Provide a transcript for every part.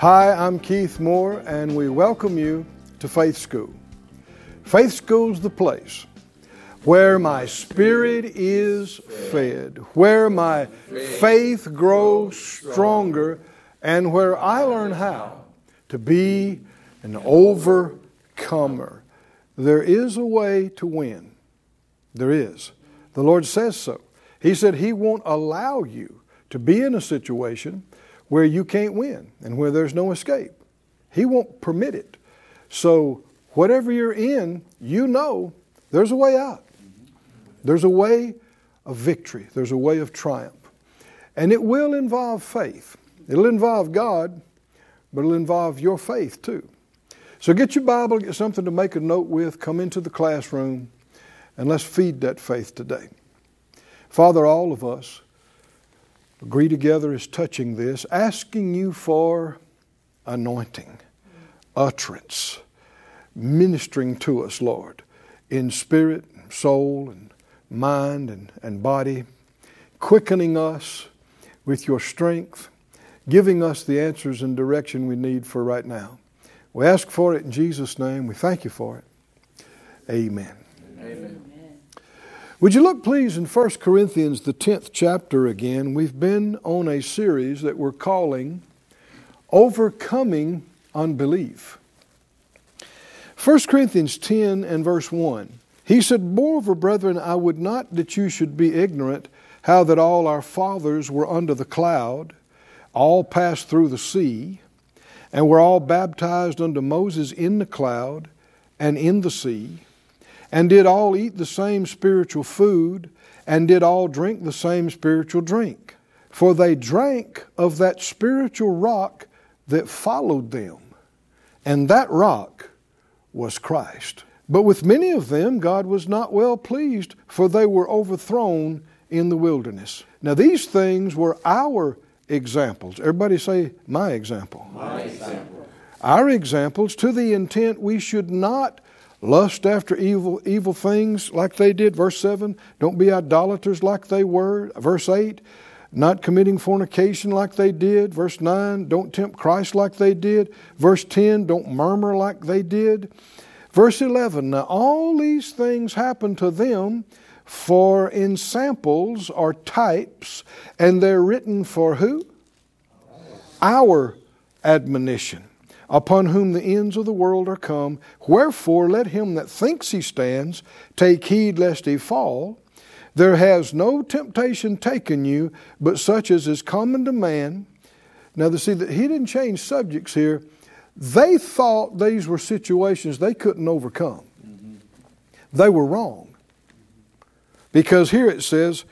Hi, I'm Keith Moore, and we welcome you to Faith School. Faith School's the place where my spirit is fed, where my faith grows stronger, and where I learn how to be an overcomer. There is a way to win. There is. The Lord says so. He said He won't allow you to be in a situation where you can't win and where there's no escape. He won't permit it. So, whatever you're in, you know there's a way out. There's a way of victory, there's a way of triumph. And it will involve faith. It'll involve God, but it'll involve your faith too. So, get your Bible, get something to make a note with, come into the classroom, and let's feed that faith today. Father, all of us, agree together as touching this, asking you for anointing, utterance, ministering to us, Lord, in spirit, soul, and mind and, and body, quickening us with your strength, giving us the answers and direction we need for right now. We ask for it in Jesus' name. We thank you for it. Amen. Amen. Would you look, please, in 1 Corinthians, the 10th chapter again? We've been on a series that we're calling Overcoming Unbelief. 1 Corinthians 10 and verse 1. He said, Moreover, brethren, I would not that you should be ignorant how that all our fathers were under the cloud, all passed through the sea, and were all baptized unto Moses in the cloud and in the sea and did all eat the same spiritual food, and did all drink the same spiritual drink. For they drank of that spiritual rock that followed them, and that rock was Christ. But with many of them God was not well pleased, for they were overthrown in the wilderness. Now, these things were our examples. Everybody say, My example. My example. Our examples to the intent we should not lust after evil evil things like they did verse 7 don't be idolaters like they were verse 8 not committing fornication like they did verse 9 don't tempt christ like they did verse 10 don't murmur like they did. Verse 11 now all these things happen to them for in samples are types and they're written for who? Our admonition upon whom the ends of the world are come. Wherefore, let him that thinks he stands take heed lest he fall. There has no temptation taken you, but such as is common to man. Now, to see that he didn't change subjects here. They thought these were situations they couldn't overcome. They were wrong. Because here it says,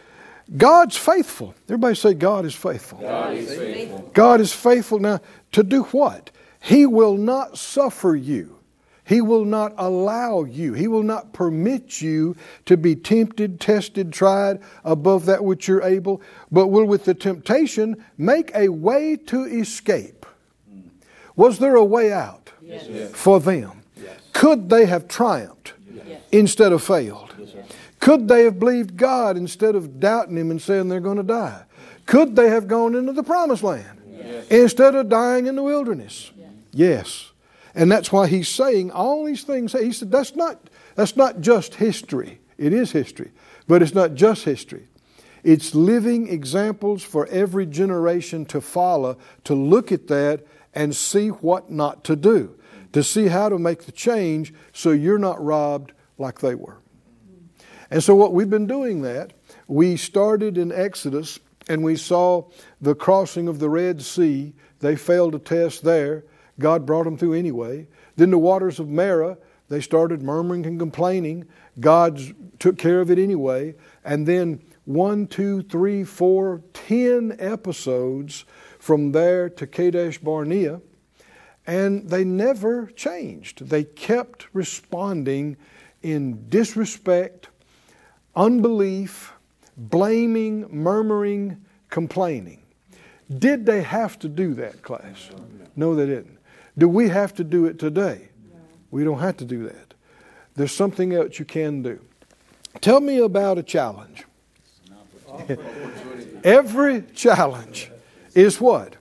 God's faithful. Everybody say, God is faithful. God is faithful. God is faithful. Now, to do what? He will not suffer you. He will not allow you. He will not permit you to be tempted, tested, tried above that which you're able, but will with the temptation make a way to escape. Was there a way out Yes. for them? Yes. Could they have triumphed instead of failed? Could they have believed God instead of doubting Him and saying they're going to die? Could they have gone into the promised land instead of dying in the wilderness? Yes. And that's why he's saying all these things. He said that's not, that's not just history. It is history, but it's not just history. It's living examples for every generation to follow, to look at that and see what not to do, to see how to make the change so you're not robbed like they were. And so, what we've been doing that, we started in Exodus and we saw the crossing of the Red Sea. They failed a test there. God brought them through anyway. Then the waters of Marah, they started murmuring and complaining. God took care of it anyway. And then one, two, three, four, ten episodes from there to Kadesh Barnea. And they never changed. They kept responding in disrespect, unbelief, blaming, murmuring, complaining. Did they have to do that, class? No, they didn't. Do we have to do it today? We don't have to do that. There's something else you can do. Tell me about a challenge. Every challenge is what?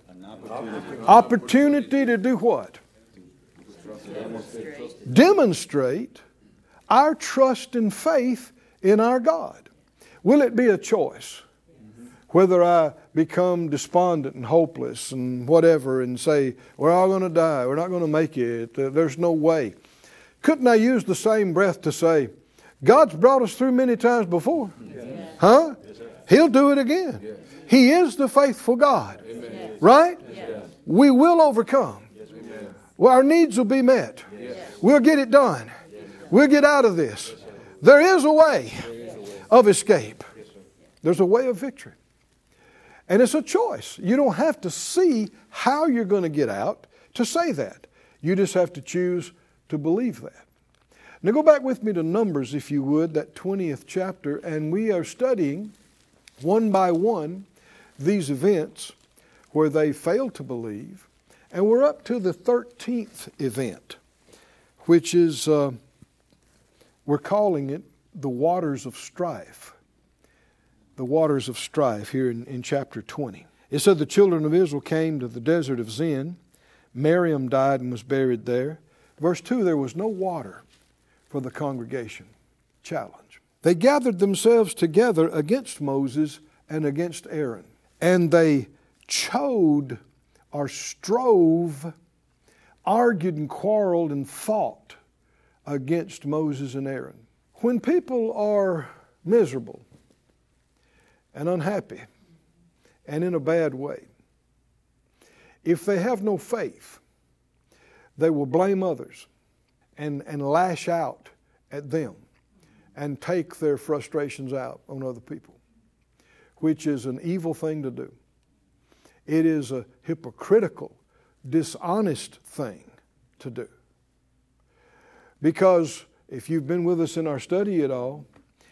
Opportunity to do what? Demonstrate our trust and faith in our God. Will it be a choice? Whether I become despondent and hopeless and whatever and say, we're all going to die, we're not going to make it, there's no way. Couldn't I use the same breath to say, God's brought us through many times before? Yes. Huh? Yes, He'll do it again. Yes. He is the faithful God. Right? We will overcome. Well, our needs will be met. We'll get it done. We'll get out of this. There is a way of escape. There's a way of victory. And it's a choice. You don't have to see how you're going to get out to say that. You just have to choose to believe that. Now go back with me to Numbers, if you would, that 20th chapter, and we are studying one by one these events where they failed to believe. And we're up to the 13th event, which is, uh, we're calling it the waters of strife. The waters of strife here in, in chapter 20. It said the children of Israel came to the desert of Zin. Miriam died and was buried there. Verse 2 there was no water for the congregation. Challenge. They gathered themselves together against Moses and against Aaron, and they chode or strove, argued and quarreled and fought against Moses and Aaron. When people are miserable and unhappy and in a bad way, if they have no faith, they will blame others and, and lash out at them and take their frustrations out on other people, which is an evil thing to do. It is a hypocritical, dishonest thing to do. Because if you've been with us in our study at all,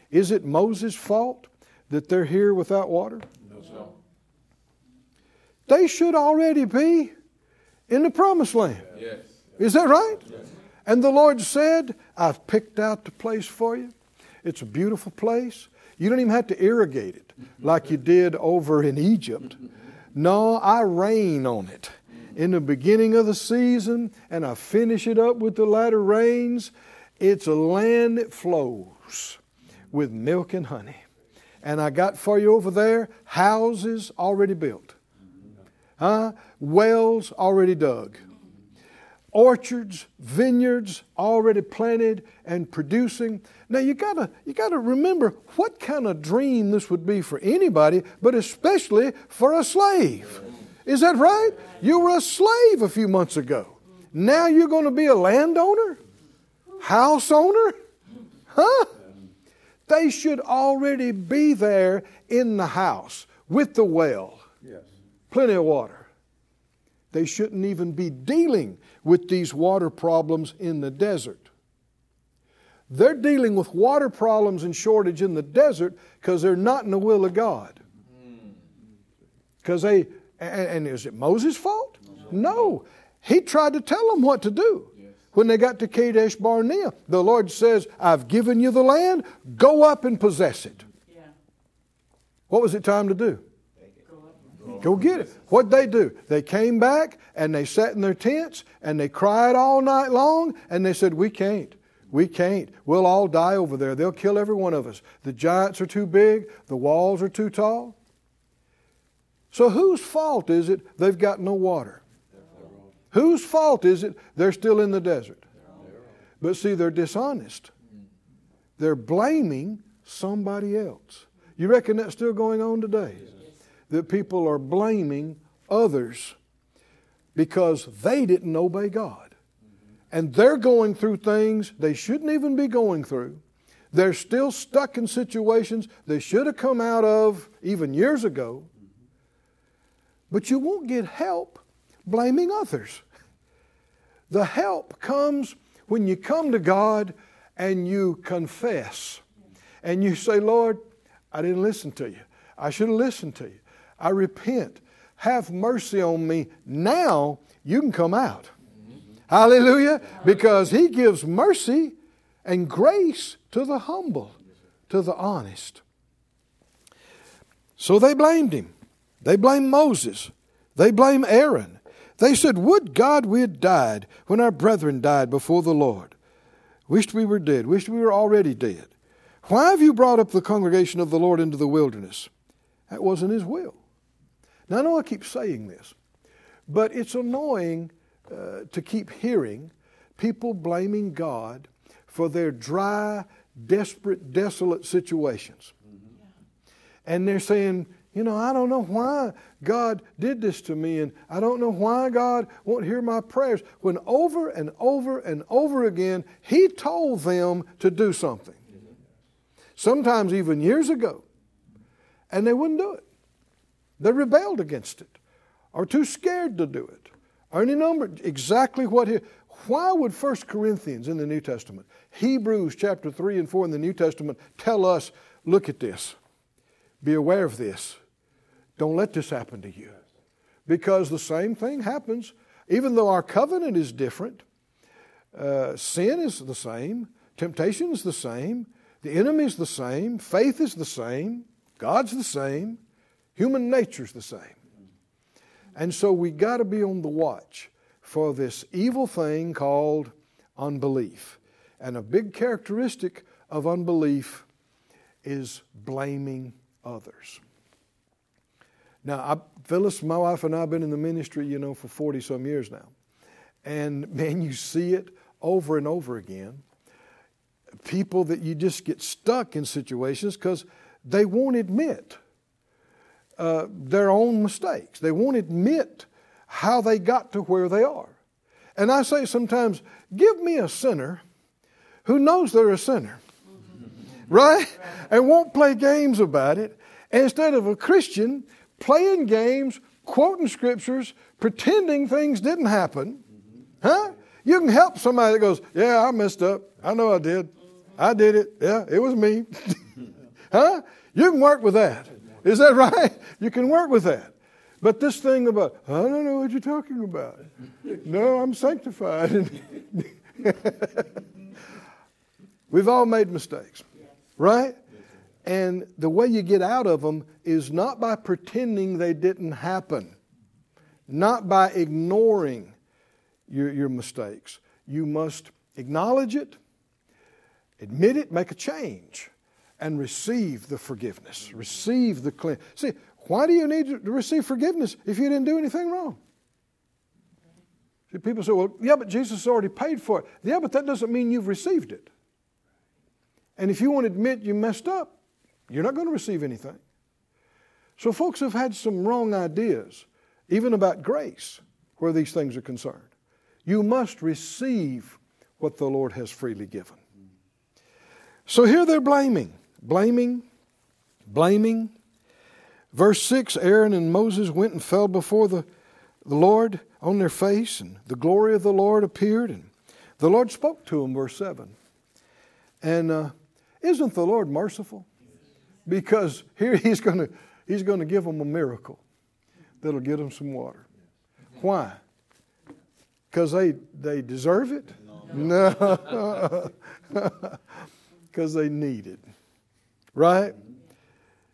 is it Moses' fault that they're here without water? No, sir. They should already be in the promised land. Yes. Is that right? Yes. And the Lord said, I've picked out the place for you. It's a beautiful place. You don't even have to irrigate it like you did over in Egypt. No, I rain on it in the beginning of the season and I finish it up with the latter rains. It's a land that flows with milk and honey. And I got for you over there houses already built, huh? wells already dug orchards, vineyards already planted and producing. Now you gotta you gotta remember what kind of dream this would be for anybody, but especially for a slave. Is that right? You were a slave a few months ago. Now you're going to be a landowner, house owner, huh? They should already be there in the house with the well. Yes. Plenty of water. They shouldn't even be dealing with these water problems in the desert. They're dealing with water problems and shortage in the desert because they're not in the will of God. Mm. Because they, and, and, is it Moses' fault? No. He tried to tell them what to do. When they got to Kadesh Barnea, the Lord says, I've given you the land, go up and possess it. What was it time to do? Go get it. What'd they do? They came back and they sat in their tents and they cried all night long and they said, We can't. We can't. We'll all die over there. They'll kill every one of us. The giants are too big, the walls are too tall. So, whose fault is it they've got no water? Whose fault is it they're still in the desert? But see, they're dishonest. They're blaming somebody else. You reckon that's still going on today? that people are blaming others because they didn't obey God. And they're going through things they shouldn't even be going through. They're still stuck in situations they should have come out of even years ago. But you won't get help blaming others. The help comes when you come to God and you confess and you say, Lord, I didn't listen to you. I should have listened to you. I repent. Have mercy on me. Now you can come out. Hallelujah. Because He gives mercy and grace to the humble, to the honest. So they blamed him. They blamed Moses. They blamed Aaron. They said, Would God we had died when our brethren died before the Lord. Wished we were dead. Wished we were already dead. Why have you brought up the congregation of the Lord into the wilderness? That wasn't his will. Now, I know I keep saying this, but it's annoying uh, to keep hearing people blaming God for their dry, desperate, desolate situations. And they're saying, you know, I don't know why God did this to me, and I don't know why God won't hear my prayers. When over and over and over again, He told them to do something. Sometimes even years ago. And they wouldn't do it. They rebelled against it, or too scared to do it. Or any number, exactly what he. Why would 1 Corinthians in the New Testament, Hebrews chapter 3 and 4 in the New Testament tell us, look at this, be aware of this, don't let this happen to you? Because the same thing happens, even though our covenant is different, uh, sin is the same, temptation is the same, the enemy is the same, faith is the same, God's the same, human nature is the same. And so we got to be on the watch for this evil thing called unbelief. And a big characteristic of unbelief is blaming others. Now, I, Phyllis, my wife, and I have been in the ministry, you know, for 40 some years now. And man, you see it over and over again. People that you just get stuck in situations because they won't admit uh, their own mistakes. They won't admit how they got to where they are. And I say sometimes, give me a sinner who knows they're a sinner, right? And won't play games about it instead of a Christian playing games, quoting scriptures, pretending things didn't happen. Huh? You can help somebody that goes, Yeah, I messed up. I know I did. I did it. Yeah, it was me. huh? You can work with that. Is that right? You can work with that. But this thing about, I don't know what you're talking about. No, I'm sanctified. We've all made mistakes, right? And the way you get out of them is not by pretending they didn't happen, not by ignoring your, your mistakes. You must acknowledge it, admit it, make a change, and receive the forgiveness, receive the clean. See, why do you need to receive forgiveness if you didn't do anything wrong? See, people say, well, yeah, but Jesus already paid for it. Yeah, but that doesn't mean you've received it. And if you won't admit you messed up, you're not going to receive anything. So, folks have had some wrong ideas, even about grace, where these things are concerned. You must receive what the Lord has freely given. So, here they're blaming, blaming, blaming, Verse 6 Aaron and Moses went and fell before the, the Lord on their face, and the glory of the Lord appeared, and the Lord spoke to them, verse 7. And uh, isn't the Lord merciful? Because here he's going to he's going to give them a miracle that'll get them some water. Why? Because they, they deserve it? No. Because they need it. Right?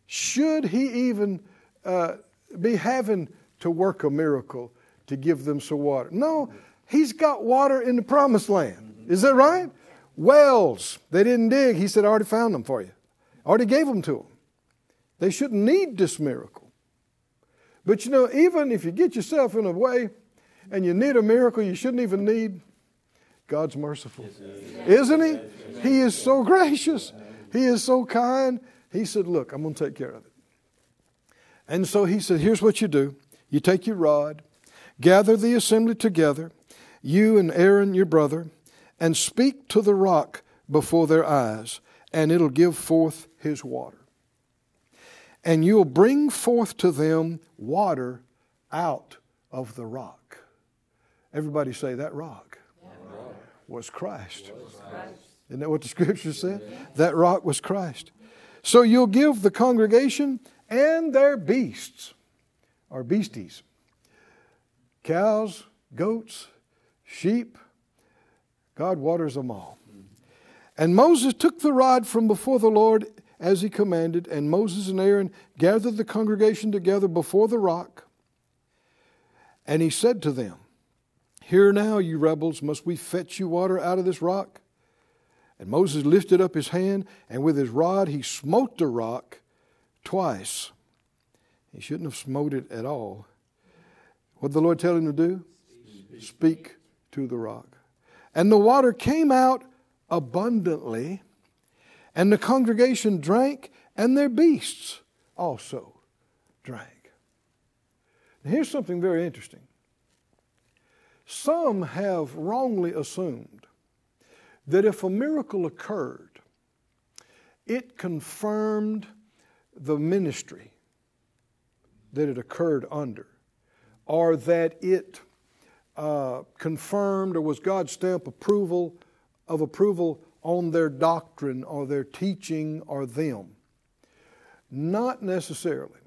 Should he even uh, be having to work a miracle to give them some water? No, he's got water in the promised land. Is that right? Wells, they didn't dig. He said, I already found them for you. Already gave them to them. They shouldn't need this miracle. But you know, even if you get yourself in a way and you need a miracle you shouldn't even need, God's merciful. Isn't He? He is so gracious. He is so kind. He said, Look, I'm going to take care of it. And so he said, Here's what you do you take your rod, gather the assembly together, you and Aaron, your brother, and speak to the rock before their eyes, and it'll give forth his water. And you'll bring forth to them water out of the rock. Everybody say that rock. was Christ. Isn't that what the scripture said? That rock was Christ. So you'll give the congregation and their beasts, or beasties, cows, goats, sheep. God waters them all. And Moses took the rod from before the Lord as he commanded, and Moses and Aaron gathered the congregation together before the rock. And he said to them, Here now, you rebels, must we fetch you water out of this rock? And Moses lifted up his hand, and with his rod he smote the rock twice. He shouldn't have smote it at all. What did the Lord tell him to do? Speak to the rock. And the water came out abundantly, and the congregation drank, and their beasts also drank. Now, here's something very interesting. Some have wrongly assumed that if a miracle occurred, it confirmed the ministry that it occurred under, or that it uh, confirmed or was God's stamp approval of approval on their doctrine or their teaching or them. Not necessarily.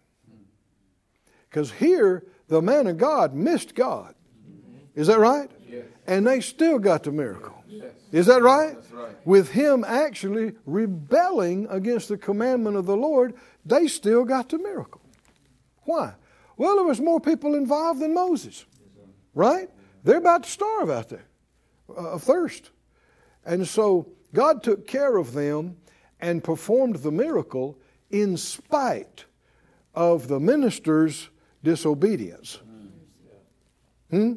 Because here, the man of God missed God. Is that right? Yes. And they still got the miracle. Is that right? That's right. With him actually rebelling against the commandment of the Lord, they still got the miracle. Why? Well, there was more people involved than Moses. Right? They're about to starve out there uh, of thirst. And so God took care of them and performed the miracle in spite of the minister's disobedience. Hmm?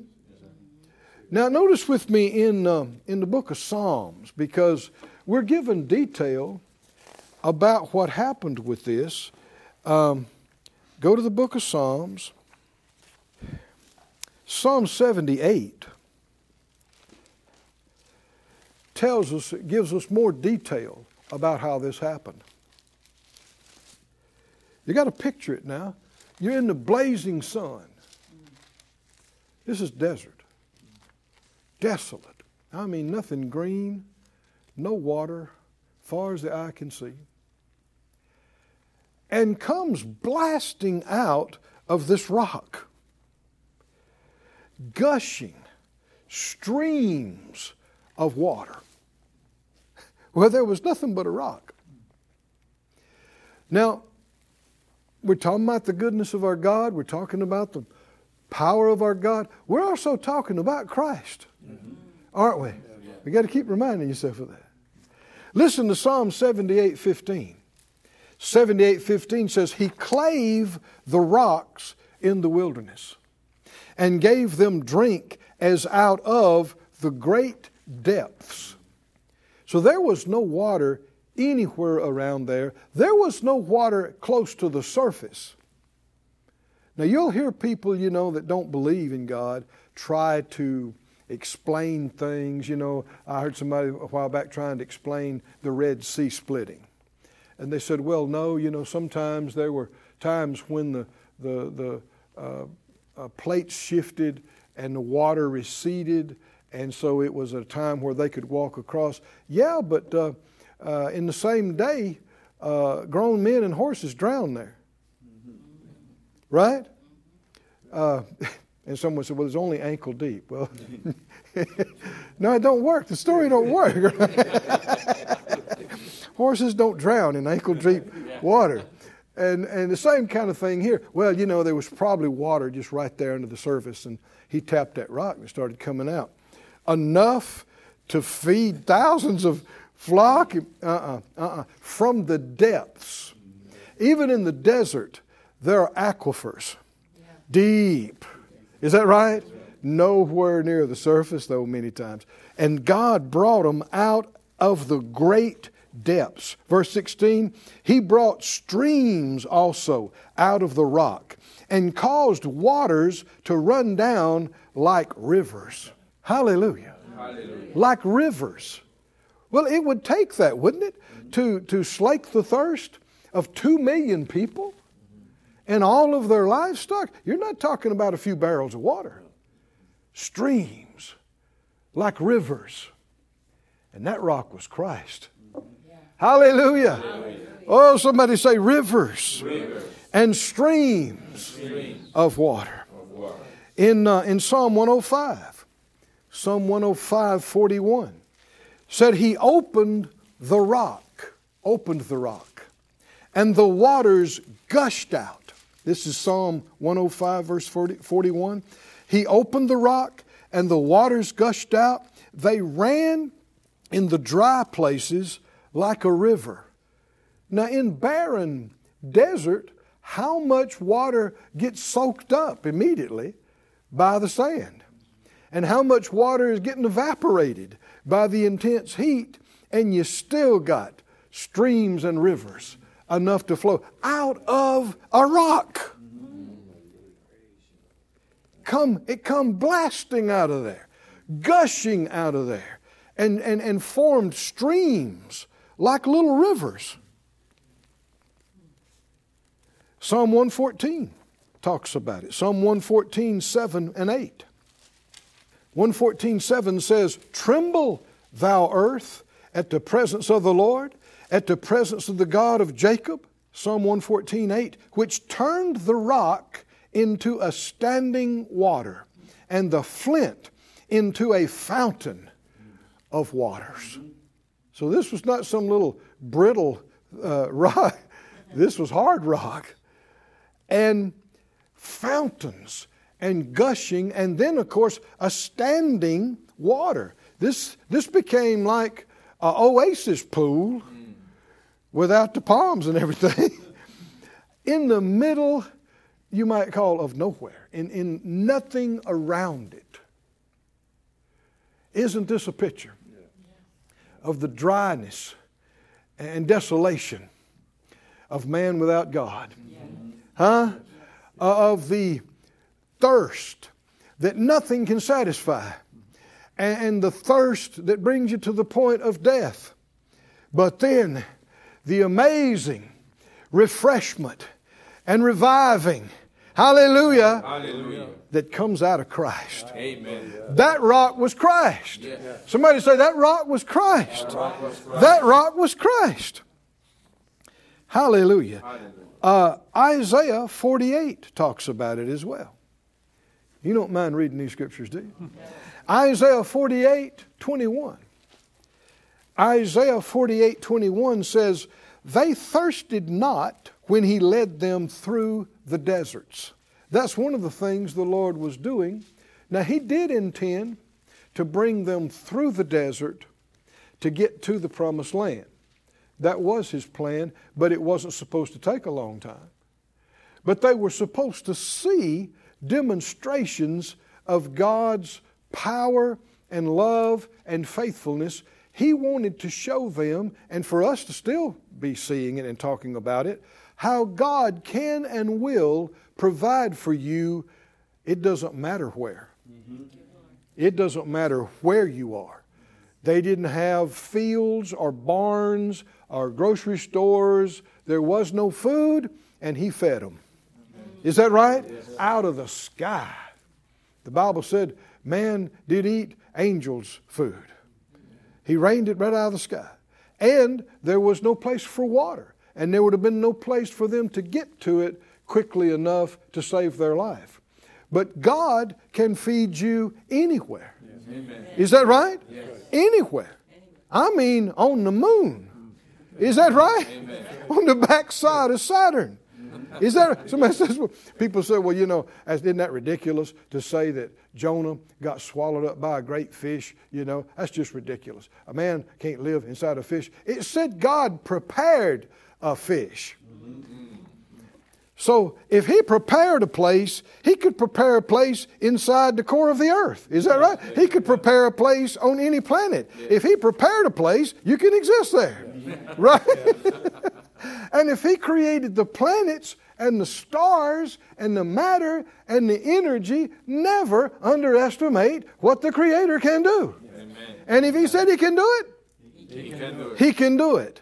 Now, notice with me in, uh, in the book of Psalms, because we're given detail about what happened with this. Um, go to the book of Psalms, Psalm 78 tells us, it gives us more detail about how this happened. You got to picture it now. You're in the blazing sun. This is desert. Desolate. I mean, nothing green, no water, far as the eye can see. And comes blasting out of this rock, gushing streams of water. Well, there was nothing but a rock. Now, we're talking about the goodness of our God. We're talking about the power of our God. We're also talking about Christ, mm-hmm. aren't we? We got to keep reminding yourself of that. Listen to Psalm 78 15. 78 15 says, He clave the rocks in the wilderness and gave them drink as out of the great depths. So there was no water anywhere around there. There was no water close to the surface. Now, you'll hear people, you know, that don't believe in God try to explain things. You know, I heard somebody a while back trying to explain the Red Sea splitting. And they said, well, no, you know, sometimes there were times when the, the, the uh, uh, plates shifted and the water receded, and so it was a time where they could walk across. Yeah, but uh, uh, in the same day, uh, grown men and horses drowned there. Right? Uh, and someone said, well, it's only ankle deep. Well, no, it don't work. The story don't work. Horses don't drown in ankle deep water. And, and the same kind of thing here. Well, you know, there was probably water just right there under the surface, and he tapped that rock and it started coming out. Enough to feed thousands of flock, uh-uh, uh-uh, from the depths. Even in the desert, there are aquifers, deep. Is that right? Nowhere near the surface, though, many times. And God brought them out of the great depths. Verse 16, He brought streams also out of the rock and caused waters to run down like rivers. Hallelujah. Hallelujah. Like rivers. Well, it would take that, wouldn't it, to, to slake the thirst of two million people and all of their livestock? You're not talking about a few barrels of water. Streams, like rivers. And that rock was Christ. Hallelujah. Oh, somebody say rivers, and streams, of water. In, uh, in Psalm 105, Psalm 105, 41, said he opened the rock, opened the rock, and the waters gushed out. This is Psalm 105, verse 40, 41. He opened the rock, and the waters gushed out. They ran in the dry places like a river. Now, in barren desert, how much water gets soaked up immediately by the sand? And how much water is getting evaporated by the intense heat? And you still got streams and rivers enough to flow out of a rock. Come, it come blasting out of there, gushing out of there, and, and, and formed streams like little rivers. Psalm 114 talks about it. Psalm 114, 7 and 8. 114, 7 says, Tremble, thou earth, at the presence of the Lord, at the presence of the God of Jacob. Psalm 114, 8, which turned the rock into a standing water and the flint into a fountain of waters. So this was not some little brittle uh, rock, this was hard rock. And fountains and gushing, and then, of course, a standing water. This, this became like an oasis pool without the palms and everything. in the middle, you might call of nowhere, in, in nothing around it. Isn't this a picture of the dryness and desolation of man without God? Huh? Uh, of the thirst that nothing can satisfy, and the thirst that brings you to the point of death. But then the amazing refreshment and reviving, hallelujah, Hallelujah. that comes out of Christ. Amen. That rock was Christ. Somebody say, That rock was Christ. That rock was Christ. Hallelujah. Uh, Isaiah 48 talks about it as well. You don't mind reading these scriptures, do you? Isaiah 48 21. Isaiah 48 21 says, They thirsted not when he led them through the deserts. That's one of the things the Lord was doing. Now, he did intend to bring them through the desert to get to the promised land. That was his plan, but it wasn't supposed to take a long time. But they were supposed to see demonstrations of God's power and love and faithfulness. He wanted to show them, and for us to still be seeing it and talking about it, how God can and will provide for you. It doesn't matter where. Mm-hmm. It doesn't matter where you are. They didn't have fields or barns or grocery stores. There was no food, and He fed them. Is that right? Out of the sky. The Bible said man did eat angels' food. He rained it right out of the sky. And there was no place for water, and there would have been no place for them to get to it quickly enough to save their life. But God can feed you anywhere. Is that right? Anywhere. I mean, on the moon. Is that right? On the backside of Saturn. Is that somebody says? Well, people say, well, you know, as, isn't that ridiculous to say that Jonah got swallowed up by a great fish? You know, that's just ridiculous. A man can't live inside a fish. It said God prepared a fish. So if he prepared a place, he could prepare a place inside the core of the earth. Is that right? He could prepare a place on any planet. If he prepared a place, you can exist there. Right? And if he created the planets and the stars and the matter and the energy, never underestimate what the creator can do. And if he said he can do it, He can do it. he can do it.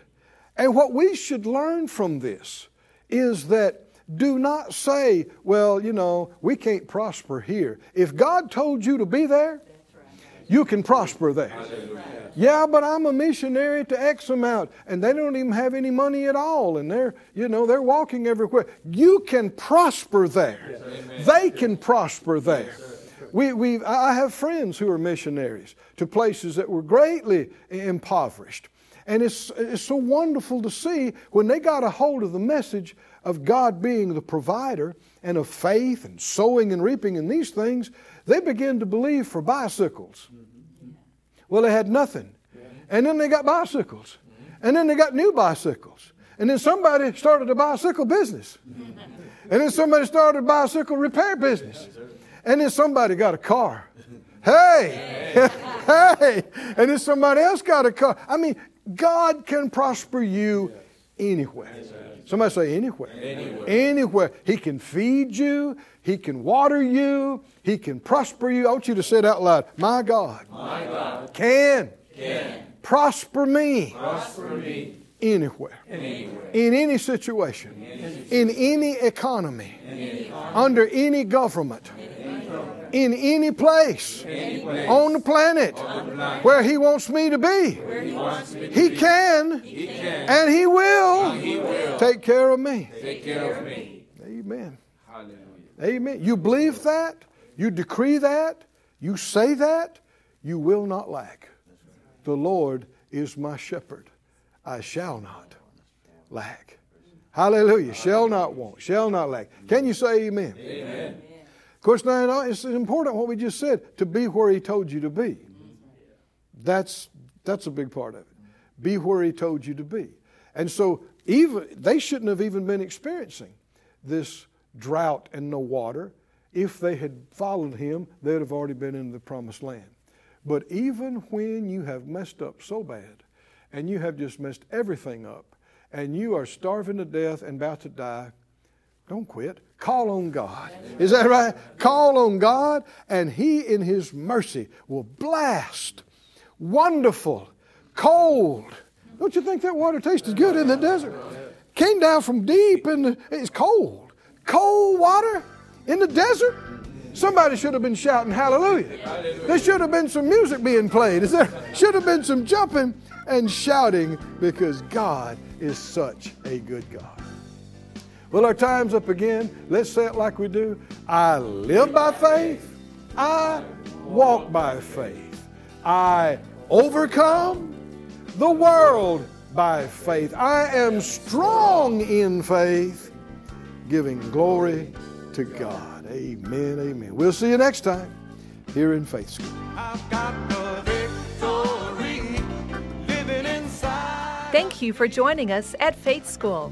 And what we should learn from this is that do not say, well, you know, we can't prosper here. If God told you to be there, You can prosper there. Yeah, but I'm a missionary to X amount, and they don't even have any money at all, and they're, you know, they're walking everywhere. You can prosper there. They can prosper there. We, we, I have friends who are missionaries to places that were greatly impoverished. And it's, it's so wonderful to see when they got a hold of the message of God being the provider and of faith and sowing and reaping and these things, they began to believe for bicycles. Well, they had nothing. And then they got bicycles. And then they got new bicycles. And then somebody started a bicycle business. And then somebody started a bicycle repair business. And then somebody got a car. Hey! hey! And then somebody else got a car. I mean, God can prosper you anywhere. Somebody say anywhere. anywhere. Anywhere. He can feed you. He can water you. He can prosper you. I want you to say it out loud. My God, My God can, can prosper me, prosper me anywhere. anywhere. In any situation. In any economy. Under any government. In any place. On the planet. Where He wants me to be. He can. And He will. Take care of me. Take care of me. Amen. Hallelujah. Amen. You believe that, you decree that, you say that, you will not lack. The Lord is my shepherd. I shall not lack. Hallelujah. Shall not want, shall not lack. Can you say amen? Amen. Of course, now it's important what we just said to be where He told you to be. That's, that's a big part of it. Be where He told you to be. And so, even they shouldn't have even been experiencing this drought and no water. If they had followed Him, they'd have already been in the promised land. But even when you have messed up so bad, and you have just messed everything up, and you are starving to death and about to die, don't quit. Call on God. Is that right? Call on God, and He, in His mercy, will blast. Wonderful, cold. Don't you think that water tasted good in the desert? Came down from deep, and it's cold. Cold water in the desert? Somebody should have been shouting hallelujah. There should have been some music being played. Is there should have been some jumping and shouting because God is such a good God. Well, our time's up again. Let's say it like we do. I live by faith. I walk by faith. I overcome the world by faith. I am strong in faith, giving glory to God. Amen. Amen. We'll see you next time here in Faith School. I've got the victory living inside. Thank you for joining us at Faith School.